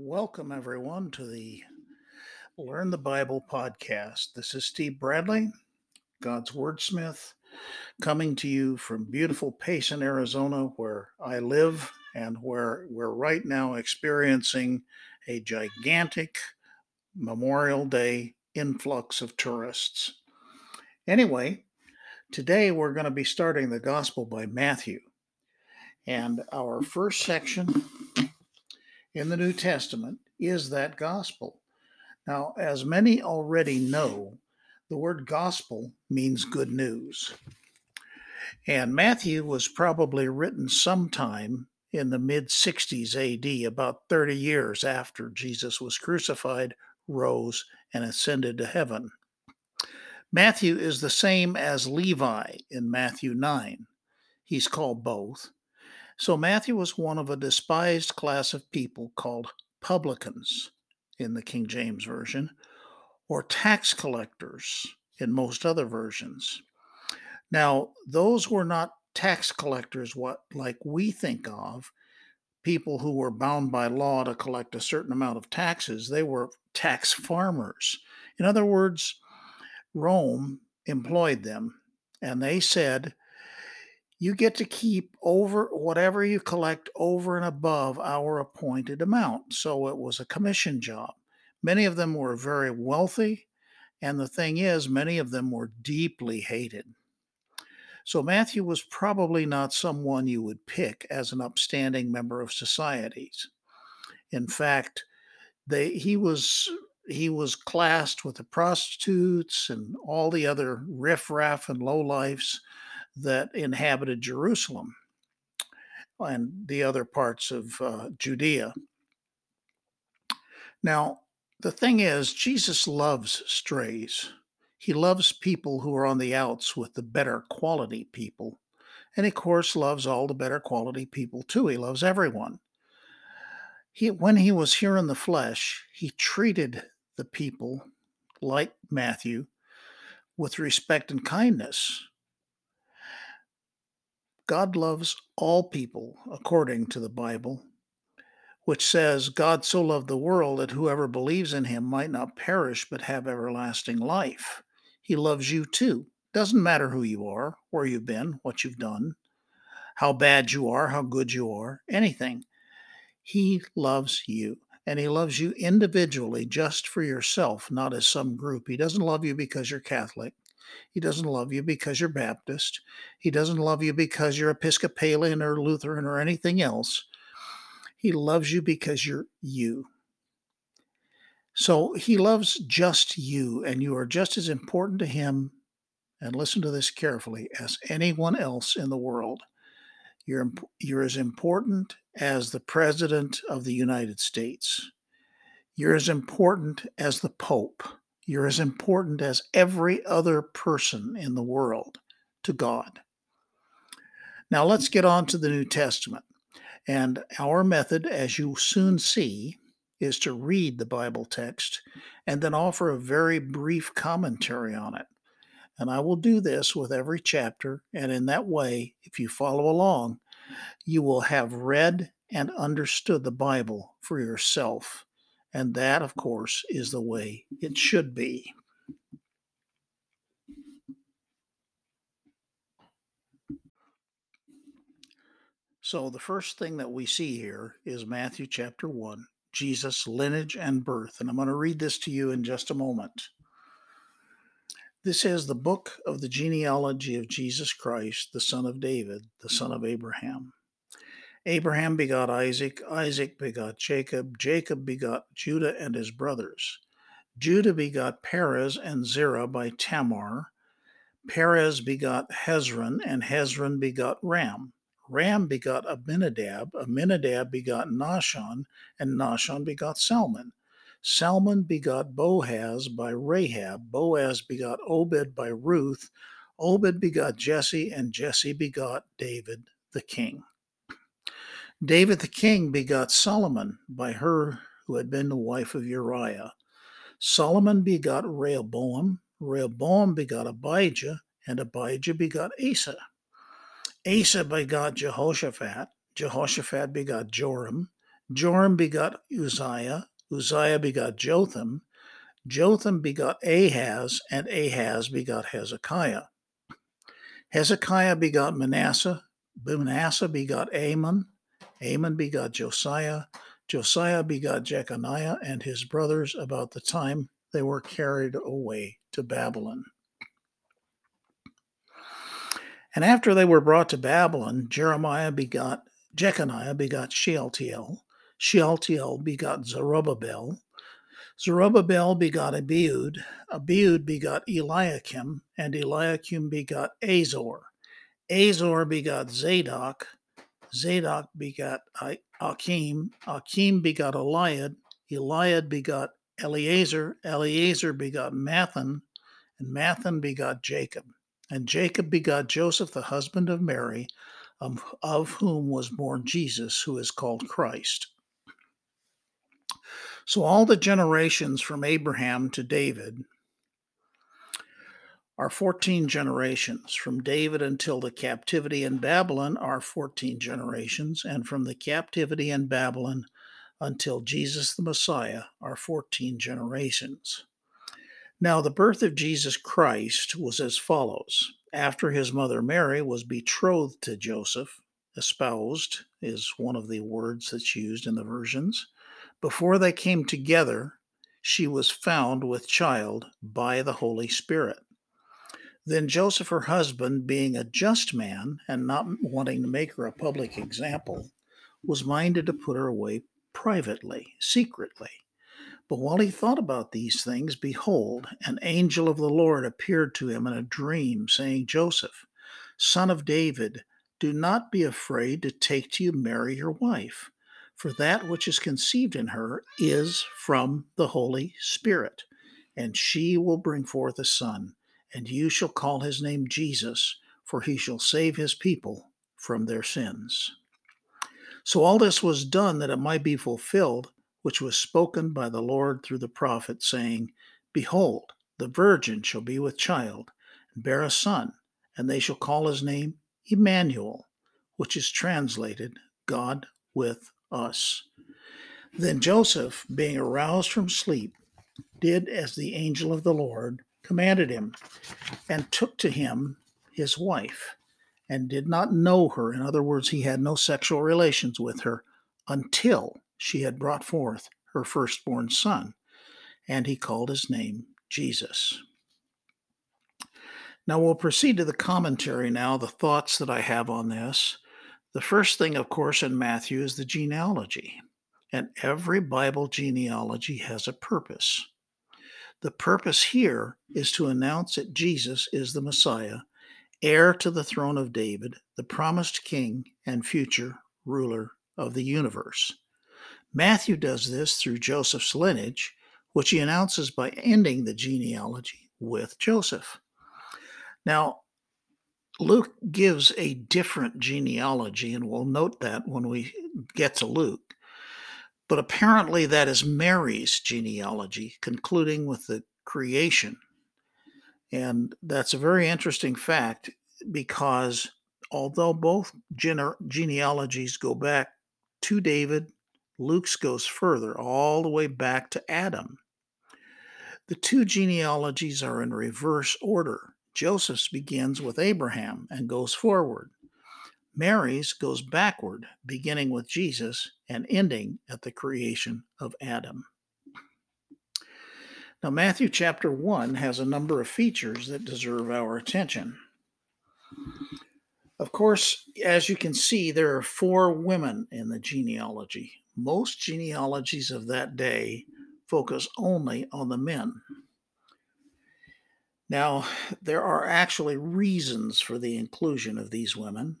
Welcome, everyone, to the Learn the Bible podcast. This is Steve Bradley, God's Wordsmith, coming to you from beautiful Payson, Arizona, where I live and where we're right now experiencing a gigantic Memorial Day influx of tourists. Anyway, today we're going to be starting the Gospel by Matthew. And our first section in the New Testament is that gospel. Now, as many already know, the word gospel means good news. And Matthew was probably written sometime in the mid 60s AD, about 30 years after Jesus was crucified, rose, and ascended to heaven. Matthew is the same as Levi in Matthew 9. He's called both. So Matthew was one of a despised class of people called publicans in the King James Version, or tax collectors in most other versions. Now, those were not tax collectors what like we think of people who were bound by law to collect a certain amount of taxes they were tax farmers in other words rome employed them and they said you get to keep over whatever you collect over and above our appointed amount. So it was a commission job. Many of them were very wealthy, and the thing is, many of them were deeply hated. So Matthew was probably not someone you would pick as an upstanding member of societies. In fact, they he was he was classed with the prostitutes and all the other riffraff and lowlifes that inhabited Jerusalem and the other parts of uh, Judea. Now, the thing is, Jesus loves strays. He loves people who are on the outs with the better quality people. And of course, loves all the better quality people too. He loves everyone. He, when he was here in the flesh, he treated the people like Matthew with respect and kindness. God loves all people according to the Bible, which says, God so loved the world that whoever believes in him might not perish but have everlasting life. He loves you too. Doesn't matter who you are, where you've been, what you've done, how bad you are, how good you are, anything. He loves you. And he loves you individually just for yourself, not as some group. He doesn't love you because you're Catholic. He doesn't love you because you're Baptist. He doesn't love you because you're Episcopalian or Lutheran or anything else. He loves you because you're you. So he loves just you, and you are just as important to him, and listen to this carefully, as anyone else in the world. You're, you're as important as the President of the United States. You're as important as the Pope. You're as important as every other person in the world to God. Now let's get on to the New Testament. And our method, as you soon see, is to read the Bible text and then offer a very brief commentary on it. And I will do this with every chapter. And in that way, if you follow along, you will have read and understood the Bible for yourself and that, of course, is the way it should be. So, the first thing that we see here is Matthew chapter 1, Jesus' lineage and birth. And I'm going to read this to you in just a moment. This is the book of the genealogy of Jesus Christ, the son of David, the son of Abraham. Abraham begot Isaac, Isaac begot Jacob, Jacob begot Judah and his brothers. Judah begot Perez and Zerah by Tamar. Perez begot Hezron, and Hezron begot Ram. Ram begot Abinadab, Abinadab begot Nahshon, and Nahshon begot Salmon. Salmon begot Boaz by Rahab, Boaz begot Obed by Ruth, Obed begot Jesse, and Jesse begot David the king. David the king begot Solomon by her who had been the wife of Uriah. Solomon begot Rehoboam, Rehoboam begot Abijah, and Abijah begot Asa. Asa begot Jehoshaphat, Jehoshaphat begot Joram, Joram begot Uzziah, Uzziah begot Jotham, Jotham begot Ahaz, and Ahaz begot Hezekiah. Hezekiah begot Manasseh, Manasseh begot Amon, Amon begot Josiah, Josiah begot Jeconiah and his brothers about the time they were carried away to Babylon. And after they were brought to Babylon, Jeremiah begot Jeconiah begot Shealtiel, Shealtiel begot Zerubbabel, Zerubbabel begot Abiud, Abiud begot Eliakim, and Eliakim begot Azor. Azor begot Zadok, Zadok begot uh, Achim, Achim begot Eliud, Eliud begot Eleazar, Eleazar begot Matthan, and Matthan begot Jacob. And Jacob begot Joseph, the husband of Mary, of, of whom was born Jesus, who is called Christ. So all the generations from Abraham to David are 14 generations. From David until the captivity in Babylon are 14 generations, and from the captivity in Babylon until Jesus the Messiah are 14 generations. Now, the birth of Jesus Christ was as follows. After his mother Mary was betrothed to Joseph, espoused is one of the words that's used in the versions, before they came together, she was found with child by the Holy Spirit. Then Joseph, her husband, being a just man and not wanting to make her a public example, was minded to put her away privately, secretly. But while he thought about these things, behold, an angel of the Lord appeared to him in a dream, saying, Joseph, son of David, do not be afraid to take to you Mary your wife, for that which is conceived in her is from the Holy Spirit, and she will bring forth a son and you shall call his name Jesus, for he shall save his people from their sins. So all this was done that it might be fulfilled, which was spoken by the Lord through the prophet, saying, Behold, the virgin shall be with child, and bear a son, and they shall call his name Emmanuel, which is translated God with us. Then Joseph, being aroused from sleep, did as the angel of the Lord commanded him, and took to him his wife, and did not know her. In other words, he had no sexual relations with her until she had brought forth her firstborn son, and he called his name Jesus. Now we'll proceed to the commentary now, the thoughts that I have on this. The first thing, of course, in Matthew is the genealogy. And every Bible genealogy has a purpose. The purpose here is to announce that Jesus is the Messiah, heir to the throne of David, the promised king and future ruler of the universe. Matthew does this through Joseph's lineage, which he announces by ending the genealogy with Joseph. Now, Luke gives a different genealogy, and we'll note that when we get to Luke. But apparently, that is Mary's genealogy, concluding with the creation. And that's a very interesting fact because although both gene- genealogies go back to David, Luke's goes further, all the way back to Adam. The two genealogies are in reverse order. Joseph's begins with Abraham and goes forward. Mary's goes backward, beginning with Jesus and ending at the creation of Adam. Now, Matthew chapter 1 has a number of features that deserve our attention. Of course, as you can see, there are four women in the genealogy. Most genealogies of that day focus only on the men. Now, there are actually reasons for the inclusion of these women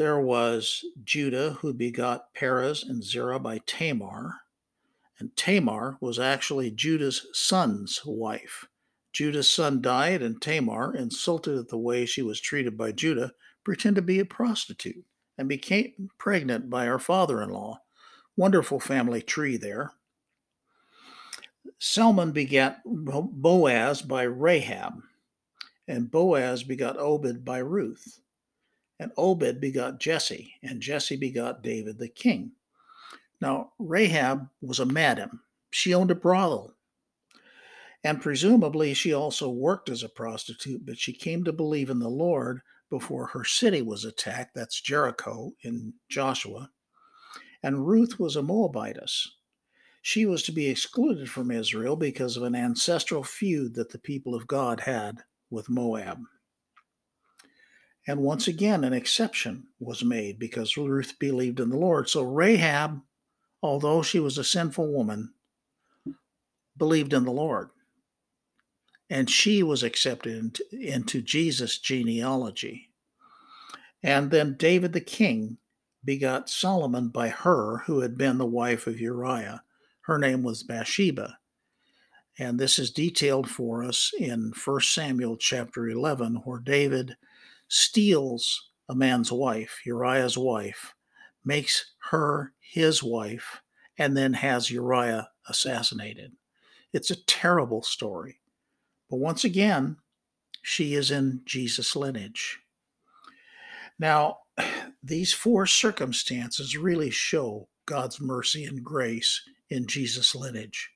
there was Judah, who begot Perez and Zerah by Tamar. And Tamar was actually Judah's son's wife. Judah's son died, and Tamar, insulted at the way she was treated by Judah, pretended to be a prostitute and became pregnant by her father in law. Wonderful family tree there. Salmon begat Boaz by Rahab, and Boaz begot Obed by Ruth. And Obed begot Jesse, and Jesse begot David the king. Now, Rahab was a madam. She owned a brothel. And presumably, she also worked as a prostitute, but she came to believe in the Lord before her city was attacked. That's Jericho in Joshua. And Ruth was a Moabitess. She was to be excluded from Israel because of an ancestral feud that the people of God had with Moab. And once again, an exception was made because Ruth believed in the Lord. So Rahab, although she was a sinful woman, believed in the Lord. And she was accepted into, Jesus' genealogy. And then David the king begot Solomon by her who had been the wife of Uriah. Her name was Bathsheba. And this is detailed for us in 1 Samuel chapter 11, where David steals a man's wife, Uriah's wife, makes her his wife, and then has Uriah assassinated. It's a terrible story. But once again, she is in Jesus' lineage. Now, these four circumstances really show God's mercy and grace in Jesus' lineage.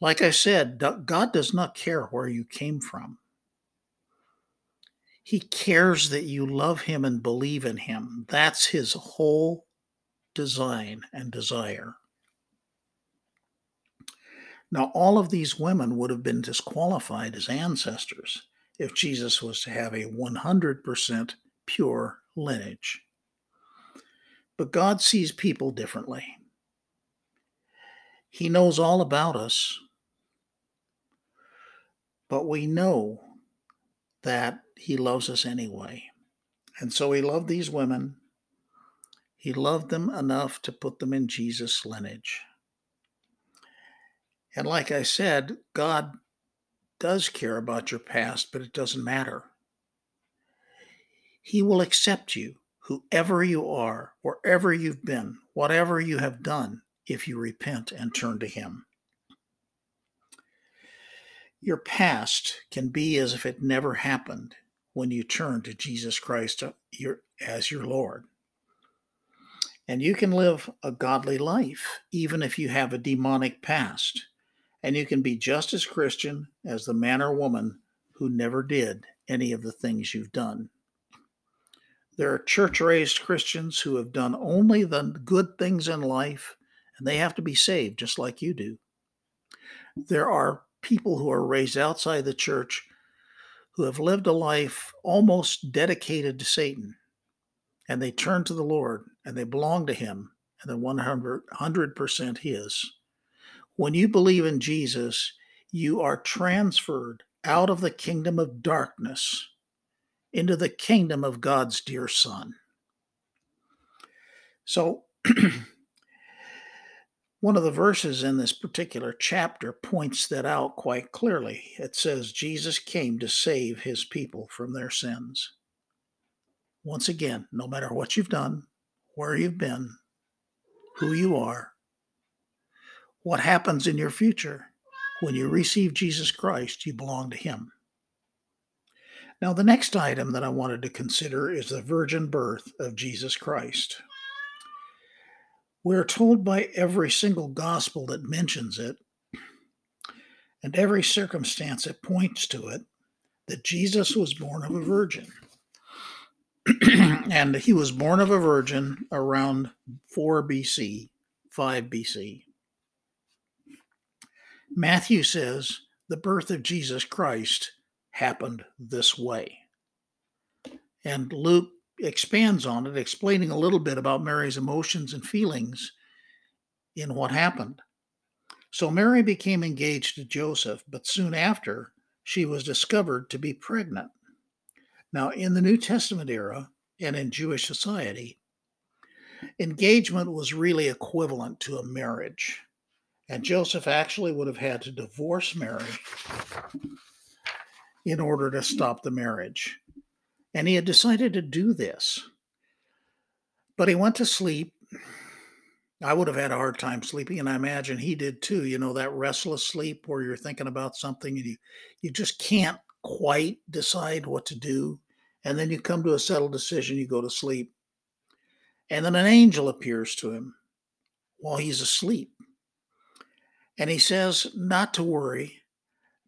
Like I said, God does not care where you came from. He cares that you love Him and believe in Him. That's His whole design and desire. Now, all of these women would have been disqualified as ancestors if Jesus was to have a 100% pure lineage. But God sees people differently. He knows all about us, but we know that He loves us anyway. And so He loved these women. He loved them enough to put them in Jesus' lineage. And like I said, God does care about your past, but it doesn't matter. He will accept you, whoever you are, wherever you've been, whatever you have done, if you repent and turn to Him. Your past can be as if it never happened when you turn to Jesus Christ uh, as your Lord. And you can live a godly life even if you have a demonic past and you can be just as Christian as the man or woman who never did any of the things you've done. There are church raised Christians who have done only the good things in life, and they have to be saved just like you do. There are people who are raised outside the church who have lived a life almost dedicated to Satan, and they turn to the Lord and they belong to Him, and they're 100, 100% His. When you believe in Jesus, you are transferred out of the kingdom of darkness into the kingdom of God's dear Son. So, one of the verses in this particular chapter points that out quite clearly. It says, Jesus came to save his people from their sins. Once again, no matter what you've done, where you've been, who you are, what happens in your future. When you receive Jesus Christ, you belong to Him. Now, the next item that I wanted to consider is the virgin birth of Jesus Christ. We're told by every single gospel that mentions it, and every circumstance that points to it, that Jesus was born of a virgin. and he was born of a virgin around 4 BC, 5 BC. Matthew says the birth of Jesus Christ happened this way. And Luke expands on it, explaining a little bit about Mary's emotions and feelings in what happened. So Mary became engaged to Joseph, but soon after, she was discovered to be pregnant. Now, in the New Testament era and in Jewish society, engagement was really equivalent to a marriage. And Joseph actually would have had to divorce Mary in order to stop the marriage. And he had decided to do this. But he went to sleep. I would have had a hard time sleeping, and I imagine he did too. You know, that restless sleep where you're thinking about something and you, you just can't quite decide what to do. And then you come to a settled decision, you go to sleep. And then an angel appears to him while he's asleep. And he says, Not to worry,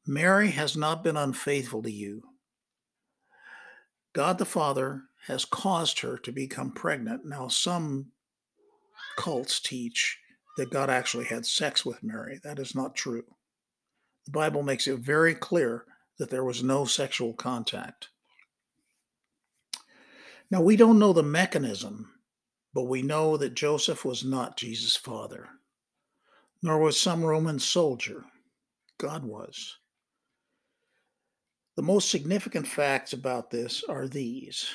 Mary has not been unfaithful to you. God the Father has caused her to become pregnant. Now, some cults teach that God actually had sex with Mary. That is not true. The Bible makes it very clear that there was no sexual contact. Now, we don't know the mechanism, but we know that Joseph was not Jesus' father, nor was some Roman soldier. God was. The most significant facts about this are these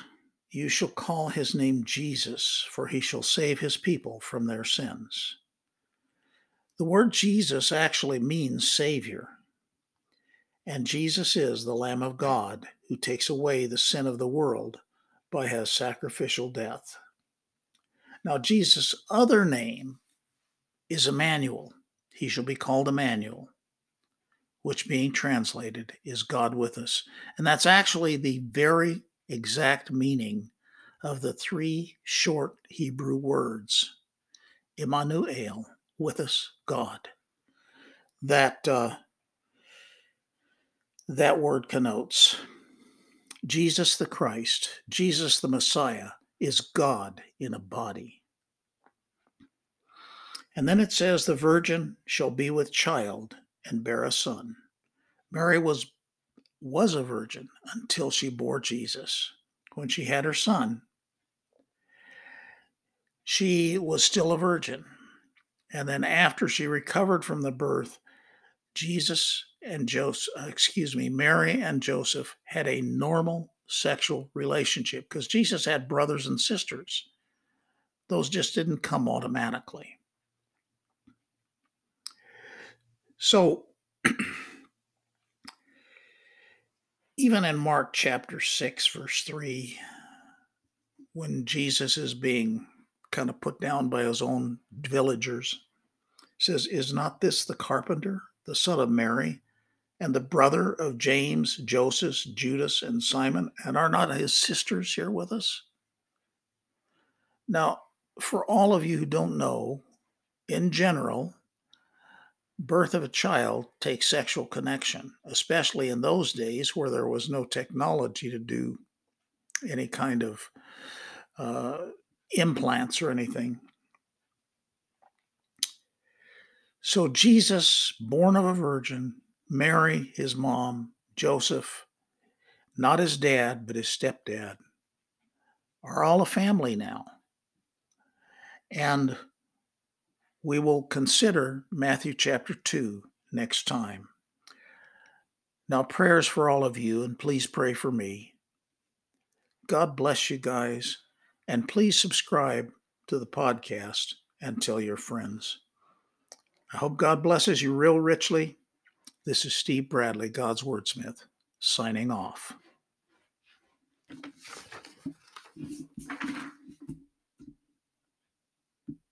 You shall call his name Jesus, for he shall save his people from their sins. The word Jesus actually means Savior. And Jesus is the Lamb of God who takes away the sin of the world by his sacrificial death. Now, Jesus' other name is Emmanuel. He shall be called Emmanuel, which being translated is God with us. And that's actually the very exact meaning of the three short Hebrew words Emmanuel, with us, God. That uh, that word connotes Jesus the Christ, Jesus the Messiah, is God in a body. And then it says, The virgin shall be with child and bear a son. Mary was, was a virgin until she bore Jesus. When she had her son, she was still a virgin. And then after she recovered from the birth, Jesus and Joseph, uh, excuse me, Mary and Joseph had a normal sexual relationship because Jesus had brothers and sisters. Those just didn't come automatically. So, even in Mark chapter 6, verse 3, when Jesus is being kind of put down by his own villagers, says, Is not this the carpenter, the son of Mary, and the brother of James, Joseph, Judas, and Simon, and are not his sisters here with us? Now, for all of you who don't know, in general, birth of a child takes sexual connection, especially in those days where there was no technology to do any kind of uh, implants or anything. So, Jesus, born of a virgin, Mary, his mom, Joseph, not his dad, but his stepdad, are all a family now. And we will consider Matthew chapter 2 next time. Now, prayers for all of you, and please pray for me. God bless you guys, and please subscribe to the podcast and tell your friends. I hope God blesses you real richly this is Steve Bradley, God's Wordsmith, signing off.